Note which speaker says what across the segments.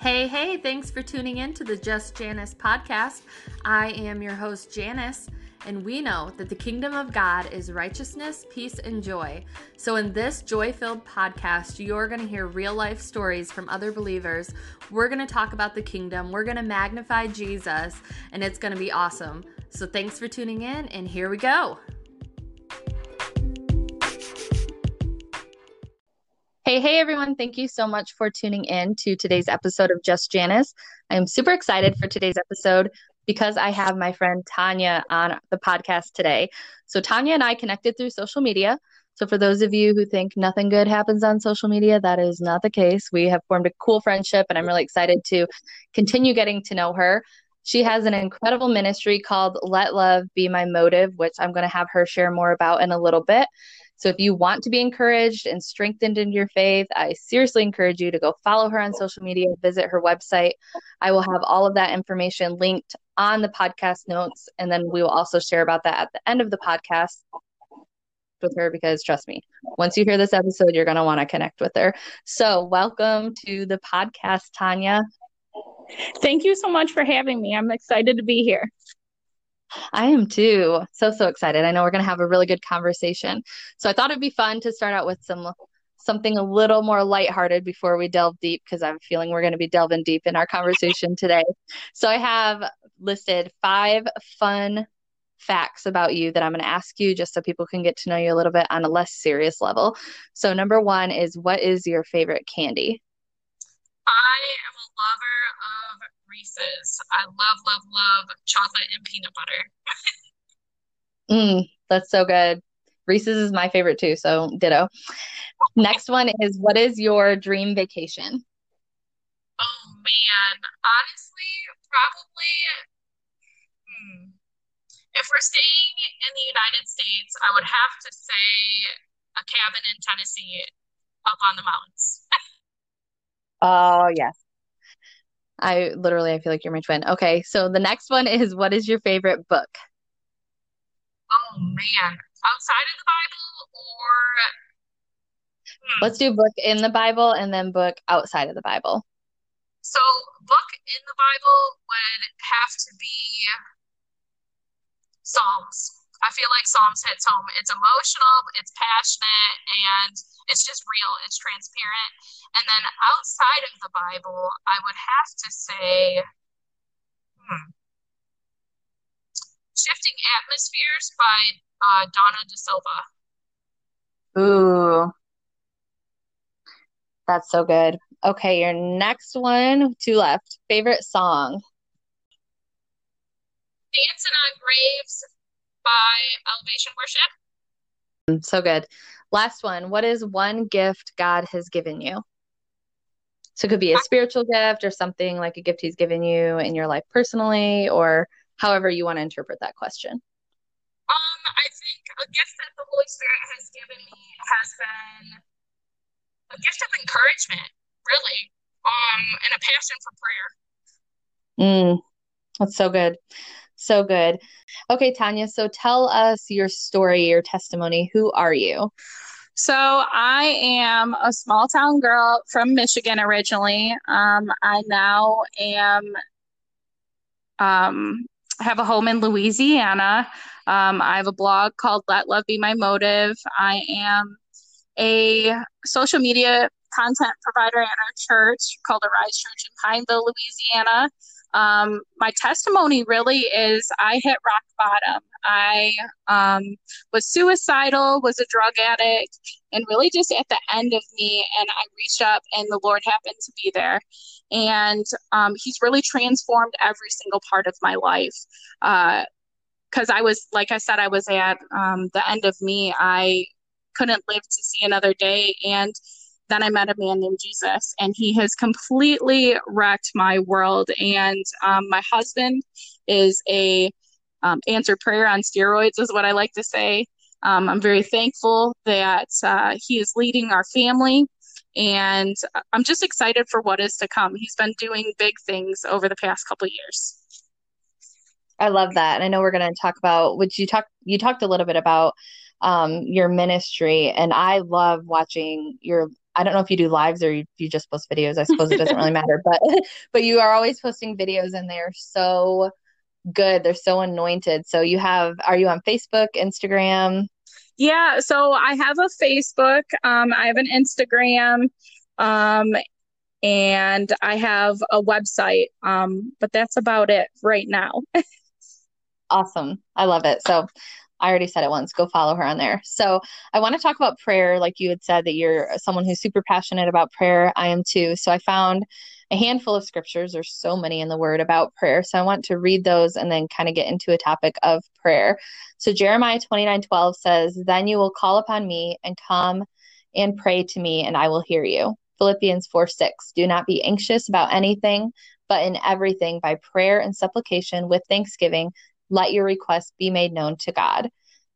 Speaker 1: Hey, hey, thanks for tuning in to the Just Janice podcast. I am your host, Janice, and we know that the kingdom of God is righteousness, peace, and joy. So, in this joy filled podcast, you're going to hear real life stories from other believers. We're going to talk about the kingdom, we're going to magnify Jesus, and it's going to be awesome. So, thanks for tuning in, and here we go. Hey, hey, everyone. Thank you so much for tuning in to today's episode of Just Janice. I'm super excited for today's episode because I have my friend Tanya on the podcast today. So, Tanya and I connected through social media. So, for those of you who think nothing good happens on social media, that is not the case. We have formed a cool friendship, and I'm really excited to continue getting to know her. She has an incredible ministry called Let Love Be My Motive, which I'm going to have her share more about in a little bit. So if you want to be encouraged and strengthened in your faith, I seriously encourage you to go follow her on social media, visit her website. I will have all of that information linked on the podcast notes, and then we will also share about that at the end of the podcast with her because trust me, once you hear this episode, you're going to want to connect with her. So, welcome to the podcast, Tanya.
Speaker 2: Thank you so much for having me. I'm excited to be here.
Speaker 1: I am too. So, so excited. I know we're going to have a really good conversation. So, I thought it'd be fun to start out with some something a little more lighthearted before we delve deep because I'm feeling we're going to be delving deep in our conversation today. So, I have listed five fun facts about you that I'm going to ask you just so people can get to know you a little bit on a less serious level. So, number one is what is your favorite candy?
Speaker 2: I am a lover of I love, love, love chocolate and peanut
Speaker 1: butter. mm, that's so good. Reese's is my favorite too, so ditto. Next one is what is your dream vacation?
Speaker 2: Oh man, honestly, probably hmm, if we're staying in the United States, I would have to say a cabin in Tennessee up on the mountains.
Speaker 1: oh, yes. I literally I feel like you're my twin. Okay, so the next one is what is your favorite book?
Speaker 2: Oh man, outside of the Bible or
Speaker 1: hmm. Let's do book in the Bible and then book outside of the Bible.
Speaker 2: So, book in the Bible would have to be Psalms. I feel like Psalms hits home. It's emotional, it's passionate, and it's just real, it's transparent. And then outside of the Bible, I would have to say, hmm, Shifting Atmospheres by uh, Dawna De Silva.
Speaker 1: Ooh, that's so good. Okay, your next one, two left. Favorite song?
Speaker 2: Dancing on Graves by Elevation Worship.
Speaker 1: So good. Last one. What is one gift God has given you? So it could be a spiritual gift or something like a gift he's given you in your life personally or however you want to interpret that question.
Speaker 2: Um, I think a gift that the Holy Spirit has given me has been a gift of encouragement, really, um, and a passion for
Speaker 1: prayer. Mm, that's so good. So good. Okay, Tanya, so tell us your story, your testimony. Who are you?
Speaker 2: So I am a small town girl from Michigan originally. Um, I now am um, have a home in Louisiana. Um, I have a blog called Let Love Be My Motive. I am a social media content provider at our church called Arise Church in Pineville, Louisiana. Um, my testimony really is I hit rock bottom. I um, was suicidal, was a drug addict, and really just at the end of me. And I reached up, and the Lord happened to be there. And um, He's really transformed every single part of my life. Because uh, I was, like I said, I was at um, the end of me. I couldn't live to see another day. And then I met a man named Jesus, and he has completely wrecked my world. And um, my husband is a um, answered prayer on steroids, is what I like to say. Um, I'm very thankful that uh, he is leading our family, and I'm just excited for what is to come. He's been doing big things over the past couple years.
Speaker 1: I love that, and I know we're going to talk about. Which you talk, you talked a little bit about um, your ministry, and I love watching your I don't know if you do lives or you, you just post videos. I suppose it doesn't really matter, but but you are always posting videos and they're so good. They're so anointed. So you have are you on Facebook, Instagram?
Speaker 2: Yeah, so I have a Facebook, um, I have an Instagram, um, and I have a website. Um, but that's about it right now.
Speaker 1: awesome. I love it. So I already said it once. Go follow her on there. So I want to talk about prayer. Like you had said that you're someone who's super passionate about prayer. I am too. So I found a handful of scriptures. There's so many in the word about prayer. So I want to read those and then kind of get into a topic of prayer. So Jeremiah 29 12 says, Then you will call upon me and come and pray to me, and I will hear you. Philippians 4 6, do not be anxious about anything, but in everything by prayer and supplication with thanksgiving let your requests be made known to God.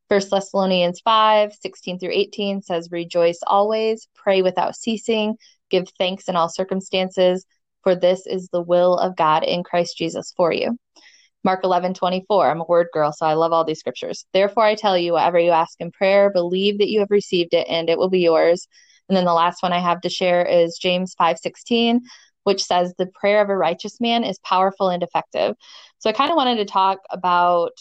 Speaker 1: First Thessalonians 5 16 through 18 says, Rejoice always, pray without ceasing, give thanks in all circumstances, for this is the will of God in Christ Jesus for you. Mark 11 24. I'm a word girl, so I love all these scriptures. Therefore, I tell you, whatever you ask in prayer, believe that you have received it and it will be yours. And then the last one I have to share is James 5 16 which says the prayer of a righteous man is powerful and effective. So I kind of wanted to talk about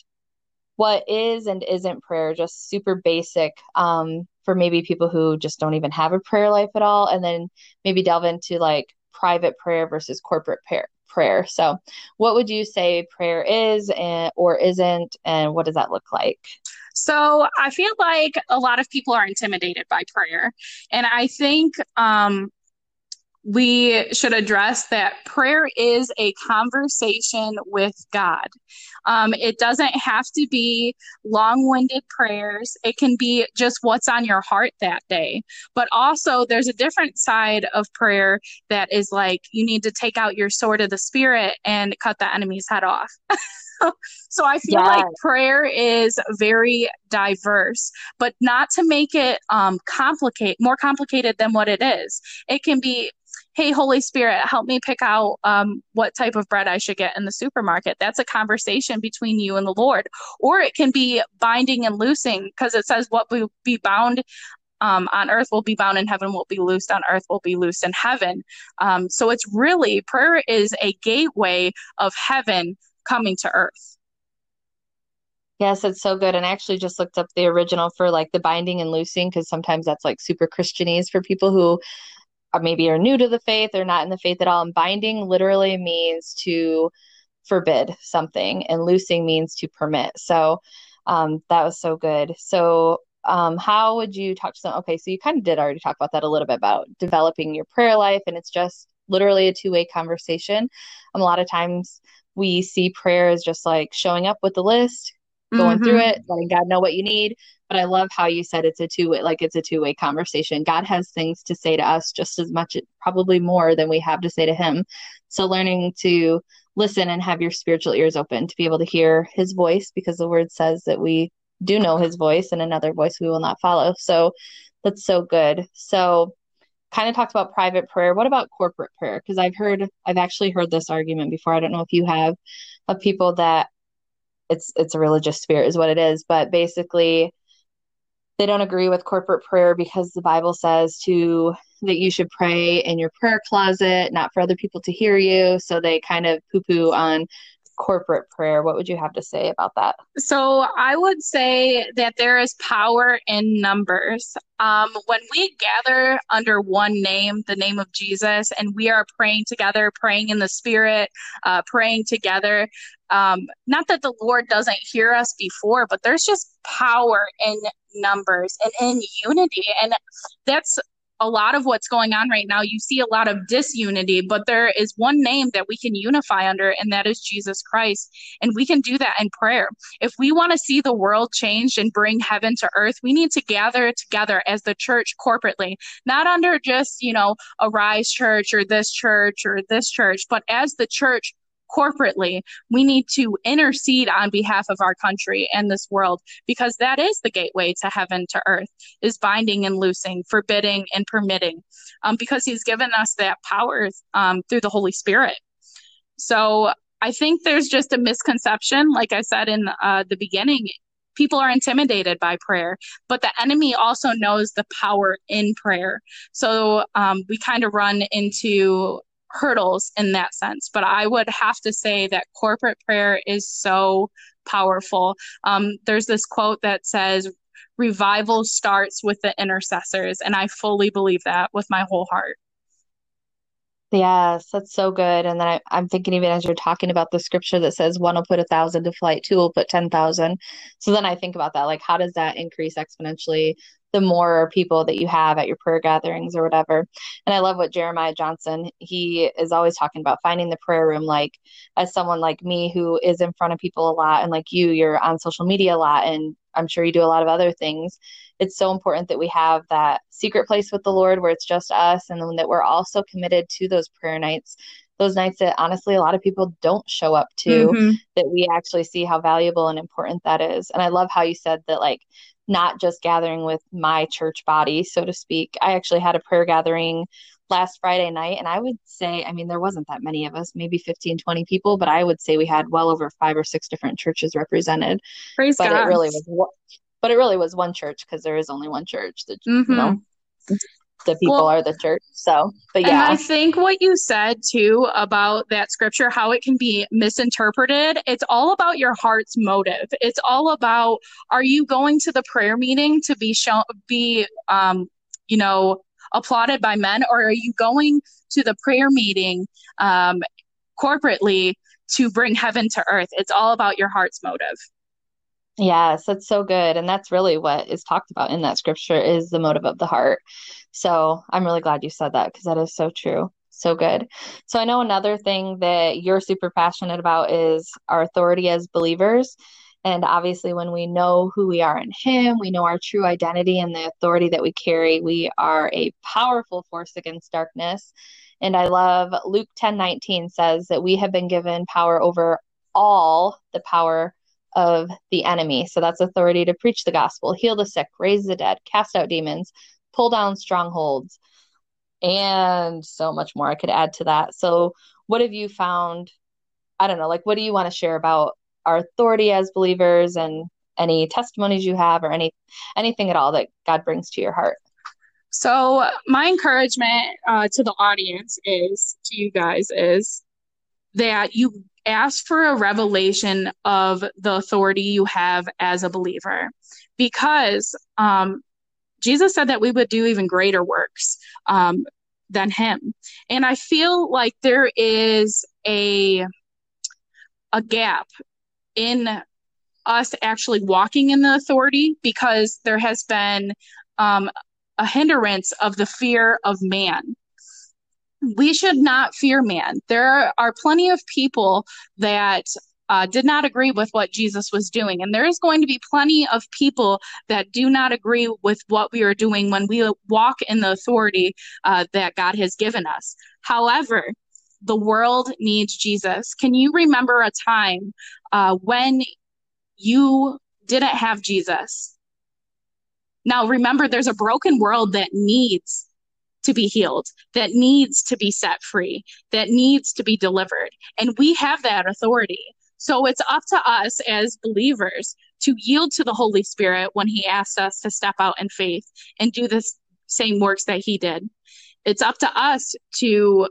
Speaker 1: what is and isn't prayer, just super basic um, for maybe people who just don't even have a prayer life at all, and then maybe delve into like private prayer versus corporate prayer. Prayer. So, what would you say prayer is and or isn't, and what does that look like?
Speaker 2: So I feel like a lot of people are intimidated by prayer. And I think um, we should address that prayer is a conversation with God. Um, it doesn't have to be long winded prayers, it can be just what's on your heart that day. But also, there's a different side of prayer that is like you need to take out your sword of the spirit and cut the enemy's head off. so I feel like prayer is very diverse, but not to make it um, complicate more complicated than what it is. It can be hey holy spirit help me pick out um, what type of bread i should get in the supermarket. That's a conversation between you and the lord. Or it can be binding and loosing because it says what will be bound um, on earth will be bound in heaven will be loosed on earth will be loosed in heaven. Um, so it's really prayer is a gateway of heaven coming to earth.
Speaker 1: Yes, it's so good. And I actually just looked up the original for like the binding and loosing because sometimes that's like super Christianese for people who maybe are new to the faith or not in the faith at all. And binding literally means to forbid something, and loosing means to permit. So um, that was so good. So um, how would you talk to some? Okay, so you kind of did already talk about that a little bit about developing your prayer life, and it's just literally a two way conversation. Um, a lot of times we see prayer as just like showing up with the list, going mm-hmm. through it, letting God know what you need. But I love how you said it's a two way, like it's a two way conversation. God has things to say to us just as much, probably more than we have to say to Him. So learning to listen and have your spiritual ears open to be able to hear His voice, because the Word says that we do know His voice, and another voice we will not follow. So that's so good. So kind of talked about private prayer. What about corporate prayer? Because I've heard, I've actually heard this argument before. I don't know if you have, of people that it's it's a religious spirit is what it is but basically they don't agree with corporate prayer because the bible says to that you should pray in your prayer closet not for other people to hear you. So they kind of poo poo on corporate prayer. What would you have to say about that?
Speaker 2: So, I would say that there is power in numbers. Um, when we gather under one name, the name of Jesus, and we are praying together, praying in the Spirit, uh, praying together, um, not that the Lord doesn't hear us before, but there's just power in numbers and in unity. And that's a lot of what's going on right now, you see a lot of disunity, but there is one name that we can unify under, and that is Jesus Christ. And we can do that in prayer. If we want to see the world changed and bring heaven to earth, we need to gather together as the church corporately, not under just, you know, Arise church or this church or this church, but as the church corporately, we need to intercede on behalf of our country and this world because that is the gateway to heaven to earth is binding and loosing, forbidding and permitting, um, because He's given us that power um, through the Holy Spirit. So I think there's just a misconception, like I said in uh, the beginning. people are intimidated by prayer, but the enemy also knows the power in prayer. So um, we kind of run into hurdles in that sense. But I would have to say that corporate prayer is so powerful. Um, there's this quote that says, Revival starts with the intercessors. And I fully believe that with my whole heart.
Speaker 1: Yes, that's so good. And then I, I'm thinking even as you're talking about the scripture that says one will put a thousand to flight, two will put ten thousand. So then I think about that, like how does that increase exponentially the more people that you have at your prayer gatherings or whatever. And I love what Jeremiah Johnson, he is always talking about finding the prayer room like as someone like me who is in front of people a lot and like you, you're on social media a lot and I'm sure you do a lot of other things it's so important that we have that secret place with the Lord where it's just us and that we're also committed to those prayer nights those nights that honestly a lot of people don't show up to mm-hmm. that we actually see how valuable and important that is and i love how you said that like not just gathering with my church body so to speak i actually had a prayer gathering last friday night and i would say i mean there wasn't that many of us maybe 15 20 people but i would say we had well over five or six different churches represented
Speaker 2: Praise
Speaker 1: but
Speaker 2: God.
Speaker 1: it really was but it really was one church because there is only one church that mm-hmm. you know the people well, are the church so but yeah
Speaker 2: and i think what you said too about that scripture how it can be misinterpreted it's all about your heart's motive. It's all about are you going to the prayer meeting to be shown be um you know applauded by men or are you going to the prayer meeting um corporately to bring heaven to earth? It's all about your heart's motive
Speaker 1: Yes, that's so good. And that's really what is talked about in that scripture is the motive of the heart. So I'm really glad you said that because that is so true. So good. So I know another thing that you're super passionate about is our authority as believers. And obviously, when we know who we are in Him, we know our true identity and the authority that we carry, we are a powerful force against darkness. And I love Luke 10 19 says that we have been given power over all the power of the enemy. So that's authority to preach the gospel, heal the sick, raise the dead, cast out demons, pull down strongholds, and so much more I could add to that. So, what have you found? I don't know, like, what do you want to share about our authority as believers and any testimonies you have or any anything at all that God brings to your heart?
Speaker 2: So, my encouragement uh, to the audience is to you guys is that you ask for a revelation of the authority you have as a believer because um, Jesus said that we would do even greater works um, than him. And I feel like there is a a gap in us actually walking in the authority because there has been um, a hindrance of the fear of man we should not fear man. There are plenty of people that uh, did not agree with what Jesus was doing. And there is going to be plenty of people that do not agree with what we are doing when we walk in the authority uh, that God has given us. However, the world needs Jesus. Can you remember a time uh, when you didn't have Jesus? Now, remember, there's a broken world that needs to be healed, that needs to be set free, that needs to be delivered. And we have that authority. So it's up to us as believers to yield to the Holy Spirit when He asks us to step out in faith and do the same works that He did. It's up to us to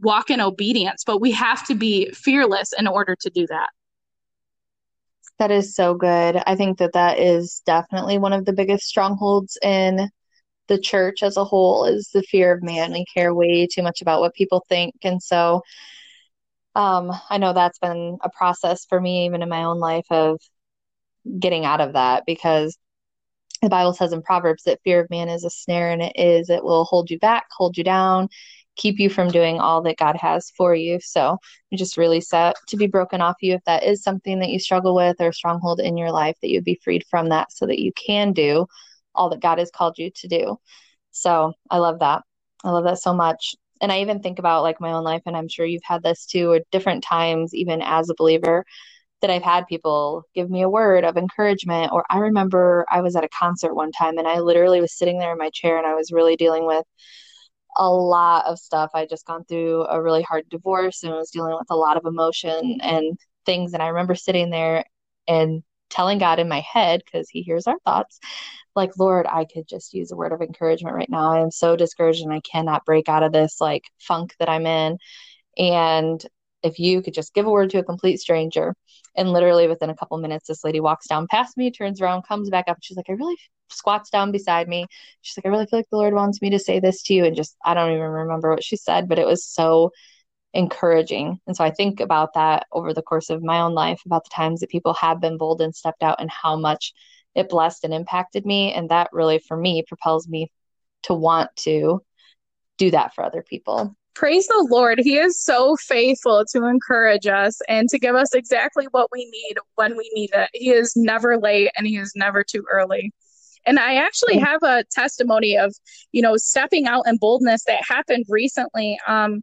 Speaker 2: walk in obedience, but we have to be fearless in order to do that.
Speaker 1: That is so good. I think that that is definitely one of the biggest strongholds in the church as a whole is the fear of man. We care way too much about what people think. And so um, I know that's been a process for me, even in my own life, of getting out of that because the Bible says in Proverbs that fear of man is a snare, and it is, it will hold you back, hold you down, keep you from doing all that God has for you. So you just really set to be broken off you if that is something that you struggle with or stronghold in your life, that you'd be freed from that so that you can do all that God has called you to do. So I love that. I love that so much. And I even think about like my own life, and I'm sure you've had this too, or different times, even as a believer, that I've had people give me a word of encouragement. Or I remember I was at a concert one time and I literally was sitting there in my chair and I was really dealing with a lot of stuff. I just gone through a really hard divorce and was dealing with a lot of emotion and things. And I remember sitting there and telling God in my head, because He hears our thoughts, like, Lord, I could just use a word of encouragement right now. I am so discouraged and I cannot break out of this like funk that I'm in. And if you could just give a word to a complete stranger. And literally within a couple minutes, this lady walks down past me, turns around, comes back up. She's like, I really squats down beside me. She's like, I really feel like the Lord wants me to say this to you. And just, I don't even remember what she said, but it was so encouraging. And so I think about that over the course of my own life, about the times that people have been bold and stepped out and how much it blessed and impacted me. And that really, for me, propels me to want to do that for other people.
Speaker 2: Praise the Lord. He is so faithful to encourage us and to give us exactly what we need when we need it. He is never late and he is never too early. And I actually have a testimony of, you know, stepping out in boldness that happened recently. Um,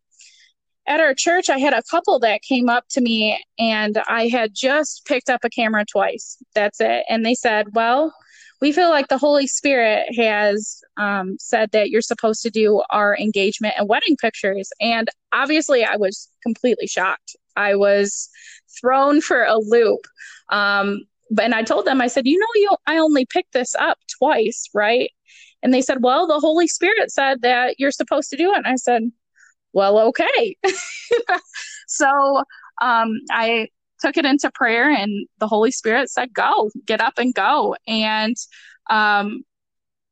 Speaker 2: at our church, I had a couple that came up to me and I had just picked up a camera twice. That's it. And they said, Well, we feel like the Holy Spirit has um, said that you're supposed to do our engagement and wedding pictures. And obviously, I was completely shocked. I was thrown for a loop. Um, and I told them, I said, You know, you, I only picked this up twice, right? And they said, Well, the Holy Spirit said that you're supposed to do it. And I said, well, okay. so um, I took it into prayer, and the Holy Spirit said, go, get up and go. And um,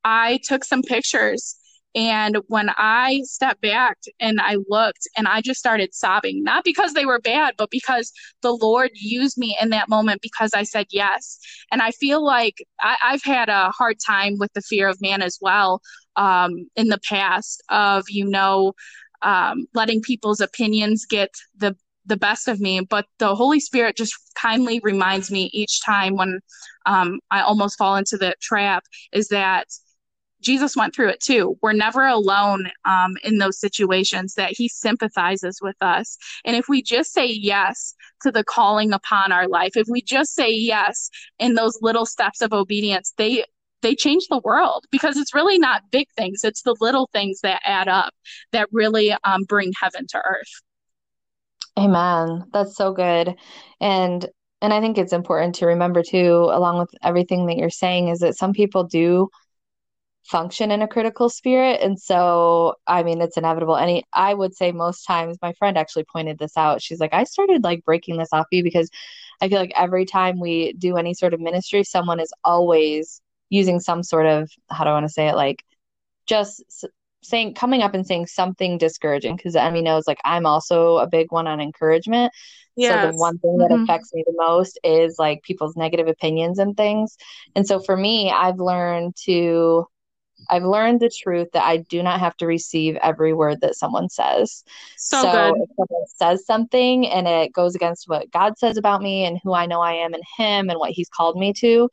Speaker 2: I took some pictures. And when I stepped back and I looked and I just started sobbing, not because they were bad, but because the Lord used me in that moment because I said yes. And I feel like I, have had a hard time with the fear of man as well um, in the past, of, you know, um, letting people's opinions get the the best of me but the holy spirit just kindly reminds me each time when um, i almost fall into the trap is that jesus went through it too. We're never alone um, in those situations that he sympathizes with us. And if we just say yes to the calling upon our life if we just say yes in those little steps of obedience they they change the world because it's really not big things. It's the little things that add up that really um, bring heaven to earth.
Speaker 1: Amen. That's so good. And and i think it's important to remember too along with everything that you're saying is that some people do function in a critical spirit. And so i mean it's inevitable. Any i would say most times my friend actually pointed this out. She's like i started like breaking this off you because i feel like every time we do any sort of ministry someone is always using some sort of how do I want to say it like just saying coming up and saying something discouraging because Emmy knows like I'm also a big one on encouragement. Yes. So the one thing that mm-hmm. affects me the most is like people's negative opinions and things. And so for me, I've learned to I've learned the truth that I do not have to receive every word that someone says.
Speaker 2: So, so if
Speaker 1: someone says something and it goes against what God says about me and who I know I am in Him and what He's called me to,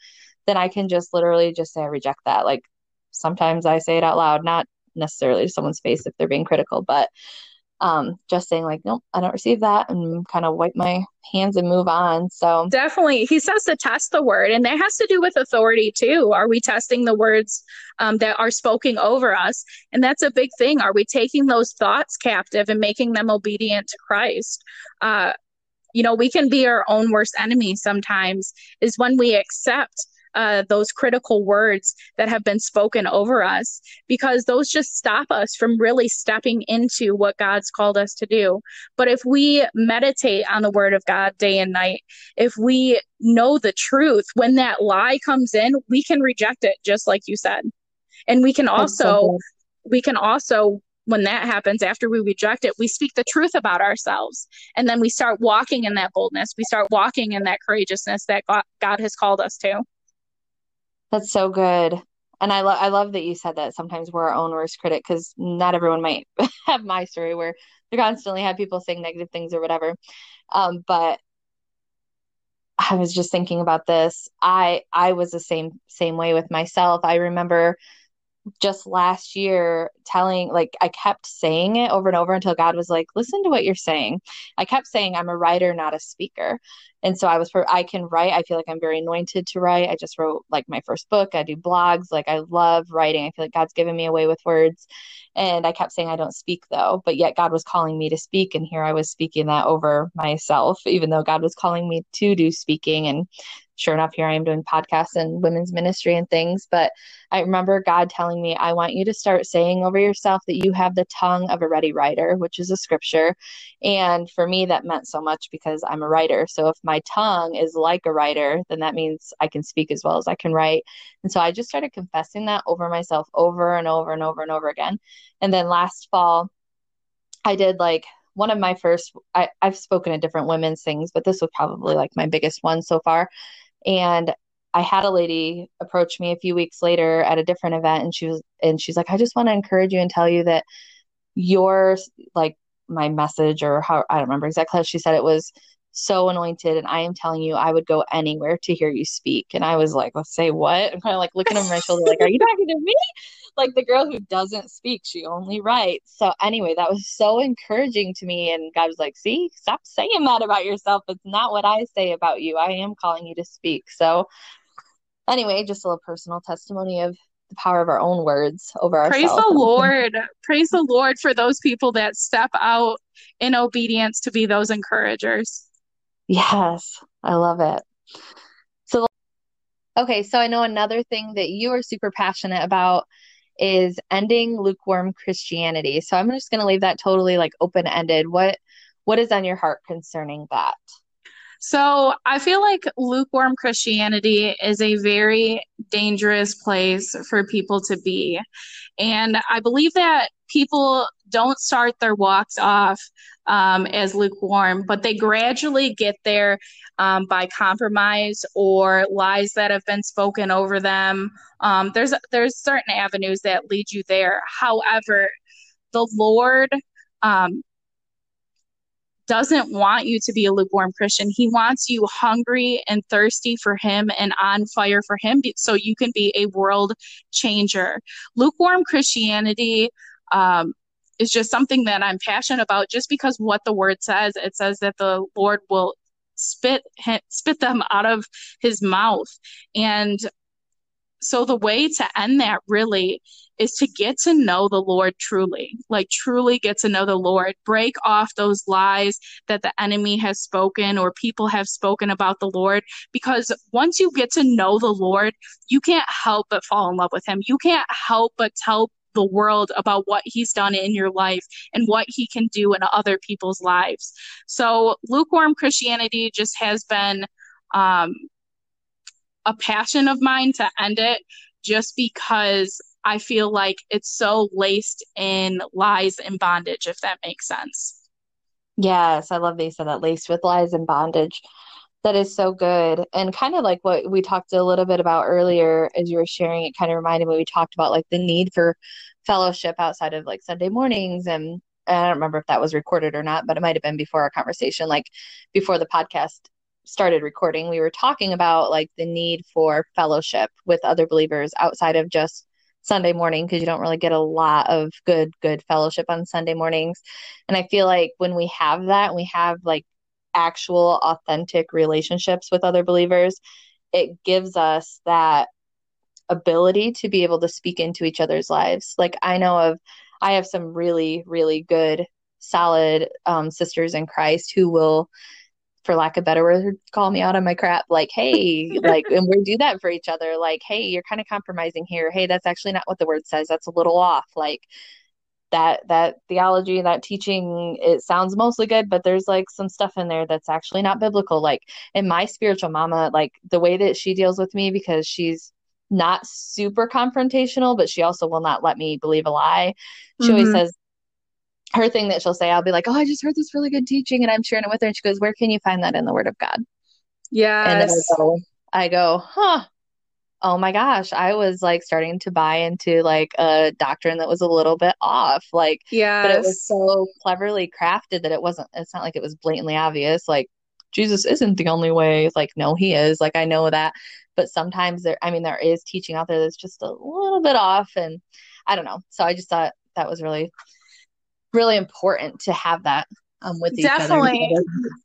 Speaker 1: then I can just literally just say I reject that. Like sometimes I say it out loud, not necessarily to someone's face if they're being critical, but um, just saying like, nope, I don't receive that, and kind of wipe my hands and move on. So
Speaker 2: definitely, he says to test the word, and that has to do with authority too. Are we testing the words um, that are spoken over us? And that's a big thing. Are we taking those thoughts captive and making them obedient to Christ? Uh, you know, we can be our own worst enemy sometimes. Is when we accept uh, those critical words that have been spoken over us because those just stop us from really stepping into what God's called us to do. But if we meditate on the word of God day and night, if we know the truth, when that lie comes in, we can reject it, just like you said. And we can also, we can also when that happens after we reject it we speak the truth about ourselves and then we start walking in that boldness we start walking in that courageousness that god, has called us to
Speaker 1: that's so good. And I love I love that you said that sometimes we're our own worst critic because not everyone might have my story where they constantly have people saying negative things or whatever. Um, but I was just thinking about this. I I was the same same way with myself. I remember just last year telling like I kept saying it over and over until God was like, "Listen to what you're saying." I kept saying I'm a writer, not a speaker. And so I was I can write. I feel like I'm very anointed to write. I just wrote like my first book. I do blogs. Like I love writing. I feel like God's given me away with words. And I kept saying I don't speak though, but yet God was calling me to speak and here I was speaking that over myself even though God was calling me to do speaking and sure enough, here I am doing podcasts and women's ministry and things. But I remember God telling me, I want you to start saying over yourself that you have the tongue of a ready writer, which is a scripture. And for me, that meant so much because I'm a writer. So if my tongue is like a writer, then that means I can speak as well as I can write. And so I just started confessing that over myself over and over and over and over again. And then last fall, I did like one of my first I, I've spoken at different women's things, but this was probably like my biggest one so far. And I had a lady approach me a few weeks later at a different event and she was and she's like, I just want to encourage you and tell you that your like my message or how I don't remember exactly how she said it was so anointed and I am telling you I would go anywhere to hear you speak. And I was like, let's say what? I'm kind of like looking over my shoulder like, are you talking to me? Like the girl who doesn't speak, she only writes. So anyway, that was so encouraging to me and God was like, see, stop saying that about yourself. It's not what I say about you. I am calling you to speak. So anyway, just a little personal testimony of the power of our own words over our
Speaker 2: Praise the Lord. Praise the Lord for those people that step out in obedience to be those encouragers.
Speaker 1: Yes, I love it. So, okay, so I know another thing that you are super passionate about is ending lukewarm Christianity. So I'm just going to leave that totally like open ended. What what is on your heart concerning that?
Speaker 2: So I feel like lukewarm Christianity is a very dangerous place for people to be. And I believe that people don't start their walks off um, as lukewarm, but they gradually get there um, by compromise or lies that have been spoken over them. Um, there's there's certain avenues that lead you there. However, the Lord um, doesn't want you to be a lukewarm Christian. He wants you hungry and thirsty for Him and on fire for Him so you can be a world changer. Lukewarm Christianity um, is just something that I'm passionate about just because what the word says. It says that the Lord will spit spit them out of his mouth and so the way to end that really is to get to know the Lord truly, like truly get to know the Lord, break off those lies that the enemy has spoken or people have spoken about the Lord. Because once you get to know the Lord, you can't help but fall in love with him. You can't help but tell the world about what he's done in your life and what he can do in other people's lives. So lukewarm Christianity just has been um, a passion of mine to end it just because I feel like it's so laced in lies and bondage, if that makes sense.
Speaker 1: Yes, I love that you said that laced with lies and bondage. That is so good. And kind of like what we talked a little bit about earlier as you were sharing, it kind of reminded me we talked about like the need for fellowship outside of like Sunday mornings and I don't remember if that was recorded or not, but it might have been before our conversation, like before the podcast started recording, we were talking about like the need for fellowship with other believers outside of just Sunday morning because you don't really get a lot of good good fellowship on Sunday mornings. And I feel like when we have that, we have like actual authentic relationships with other believers, it gives us that ability to be able to speak into each other's lives. Like I know of I have some really really good solid um, sisters in Christ who will for lack of better word, call me out on my crap. Like, hey, like, and we do that for each other. Like, hey, you're kind of compromising here. Hey, that's actually not what the word says. That's a little off. Like, that that theology that teaching it sounds mostly good but there's like some stuff in there that's actually not biblical like in my spiritual mama like the way that she deals with me because she's not super confrontational but she also will not let me believe a lie she mm-hmm. always says her thing that she'll say, I'll be like, Oh, I just heard this really good teaching and I'm sharing it with her. And she goes, Where can you find that in the Word of God?
Speaker 2: Yeah. And
Speaker 1: I go, I go, Huh. Oh my gosh, I was like starting to buy into like a doctrine that was a little bit off. Like,
Speaker 2: yeah,
Speaker 1: but it was so cleverly crafted that it wasn't, it's not like it was blatantly obvious. Like, Jesus isn't the only way. It's like, no, he is. Like, I know that. But sometimes there, I mean, there is teaching out there that's just a little bit off. And I don't know. So I just thought that was really really important to have that um, with each
Speaker 2: Definitely.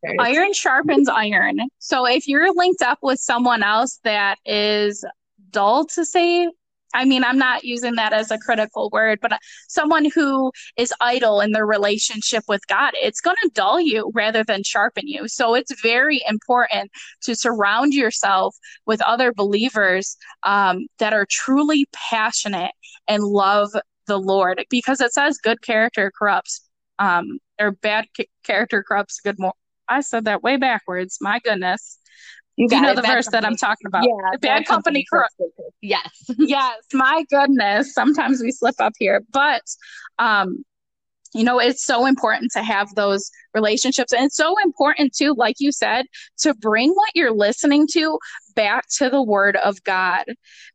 Speaker 2: Other. Iron sharpens iron. So if you're linked up with someone else that is dull to say I mean, I'm not using that as a critical word, but someone who is idle in their relationship with God, it's going to dull you rather than sharpen you. So it's very important to surround yourself with other believers um, that are truly passionate and love the Lord because it says good character corrupts, um, or bad character corrupts good more. I said that way backwards. My goodness. You, you know the verse company. that I'm talking about. Yeah, bad, bad company, company corrupt.
Speaker 1: Yes.
Speaker 2: yes. My goodness. Sometimes we slip up here, but um, you know, it's so important to have those relationships, and it's so important too, like you said, to bring what you're listening to back to the Word of God,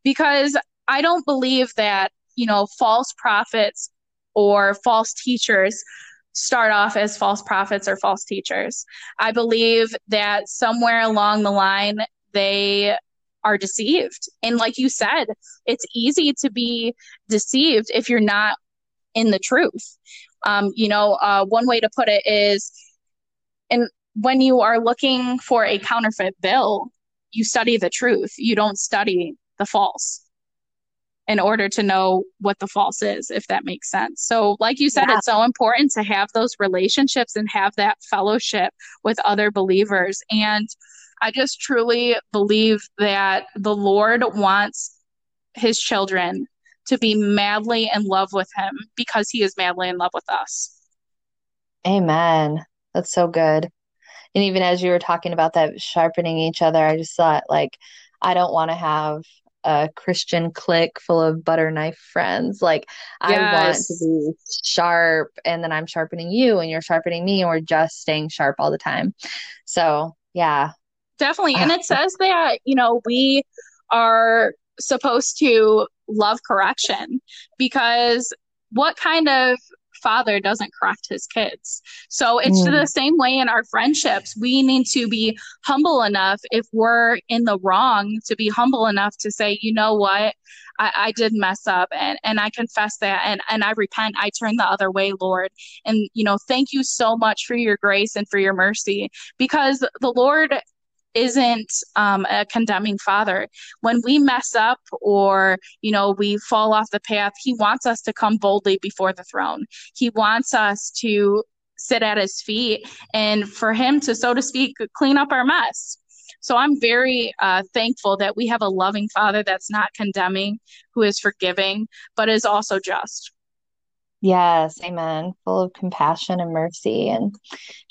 Speaker 2: because I don't believe that you know false prophets or false teachers start off as false prophets or false teachers. I believe that somewhere along the line, they are deceived. And like you said, it's easy to be deceived if you're not in the truth. Um, you know, uh, one way to put it is, and when you are looking for a counterfeit bill, you study the truth. You don't study the false in order to know what the false is, if that makes sense. So, like you said, yeah. it's so important to have those relationships and have that fellowship with other believers. And I just truly believe that the Lord wants his children to be madly in love with him because he is madly in love with us.
Speaker 1: Amen. That's so good. And even as you were talking about that sharpening each other, I just thought, like, I don't want to have a Christian clique full of butter knife friends. Like yes. I want to be sharp and then I'm sharpening you and you're sharpening me and we're just staying sharp all the time. So yeah.
Speaker 2: Definitely. And uh, it says that, you know, we are supposed to love correction because what kind of father doesn't correct his kids. So it's mm. the same way in our friendships. We need to be humble enough if we're in the wrong to be humble enough to say, you know what, I, I did mess up and, and I confess that and, and I repent. I turn the other way, Lord. And, you know, thank you so much for your grace and for your mercy because the Lord isn't um, a condemning father. When we mess up or, you know, we fall off the path, he wants us to come boldly before the throne. He wants us to sit at his feet and for him to, so to speak, clean up our mess. So I'm very uh, thankful that we have a loving father that's not condemning, who is forgiving, but is also just.
Speaker 1: Yes, amen. Full of compassion and mercy and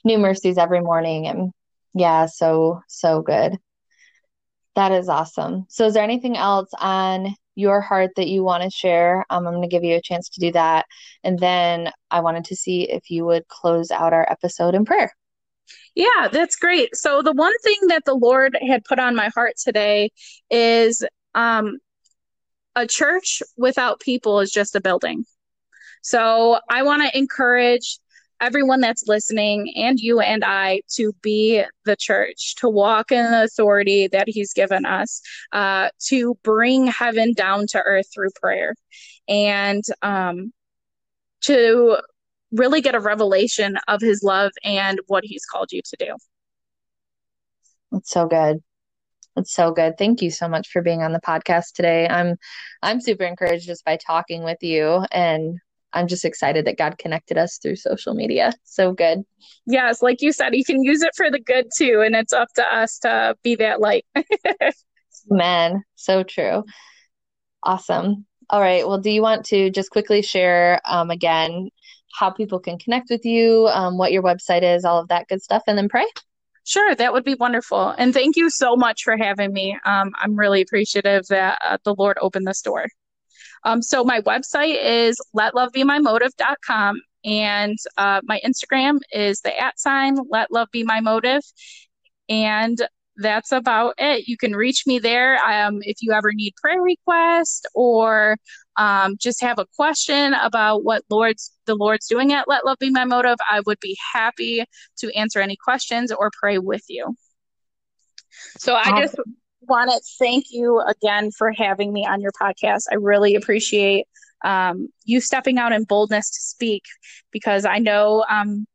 Speaker 1: new mercies every morning. And yeah, so, so good. That is awesome. So, is there anything else on your heart that you want to share? Um, I'm going to give you a chance to do that. And then I wanted to see if you would close out our episode in prayer.
Speaker 2: Yeah, that's great. So, the one thing that the Lord had put on my heart today is um, a church without people is just a building. So, I want to encourage everyone that's listening and you and I to be the church, to walk in the authority that He's given us, uh, to bring heaven down to earth through prayer, and um, to really get a revelation of His love and what He's called you to do.
Speaker 1: That's so good. That's so good. Thank you so much for being on the podcast today. I'm I'm super encouraged just by talking with you and I'm just excited that God connected us through social media. So good.
Speaker 2: Yes, like you said, you can use it for the good too, and it's up to us to be that light.
Speaker 1: Man, so true. Awesome. All right. Well, do you want to just quickly share um, again how people can connect with you, um, what your website is, all of that good stuff, and then pray?
Speaker 2: Sure, that would be wonderful. And thank you so much for having me. Um, I'm really appreciative that uh, the Lord opened this door. Um, so my website is letlovebemymotive.com and uh, my Instagram is the at sign let love be my motive. And that's about it. You can reach me there um, if you ever need prayer request or um, just have a question about what Lord's the Lord's doing at Let Love Be My Motive. I would be happy to answer any questions or pray with you. So I just want to thank you again for having me on your podcast. I really appreciate um, you stepping out in boldness to speak because I know um,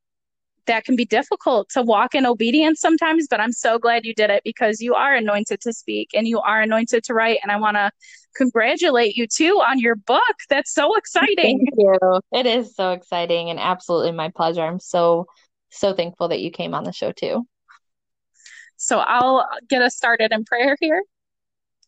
Speaker 2: that can be difficult to walk in obedience sometimes, but I'm so glad you did it because you are anointed to speak and you are anointed to write. And I want to congratulate you too on your book. That's so exciting.
Speaker 1: Thank you. It is so exciting and absolutely my pleasure. I'm so, so thankful that you came on the show too.
Speaker 2: So I'll get us started in prayer here.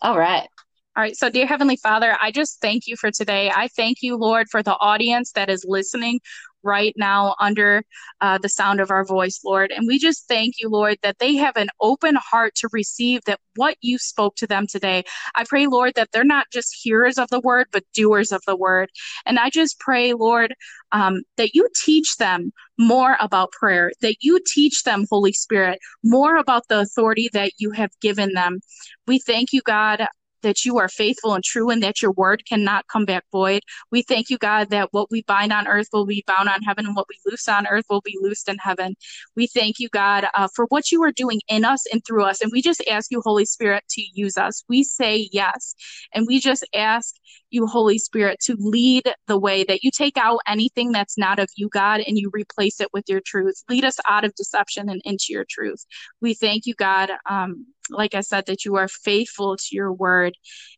Speaker 1: All right.
Speaker 2: All right. So, dear Heavenly Father, I just thank you for today. I thank you, Lord, for the audience that is listening right now under uh, the sound of our voice, Lord. And we just thank you, Lord, that they have an open heart to receive that what you spoke to them today. I pray, Lord, that they're not just hearers of the word, but doers of the word. And I just pray, Lord, um, that you teach them more about prayer, that you teach them, Holy Spirit, more about the authority that you have given them. We thank you, God, that you are faithful and true and that your word cannot come back void. We thank you, God, that what we bind on earth will be bound on heaven and what we loose on earth will be loosed in heaven. We thank you, God, uh, for what you are doing in us and through us. And we just ask you, Holy Spirit, to use us. We say yes. And we just ask you, Holy Spirit, to lead the way, that you take out anything that's not of you, God, and you replace it with your truth. Lead us out of deception and into your truth. We thank you, God. Um, like I said, that you are faithful to your word.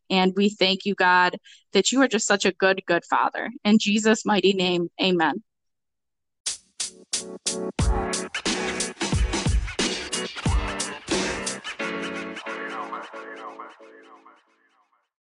Speaker 2: And we thank you, God, that you are just such a good, good Father. In Jesus' mighty name, amen.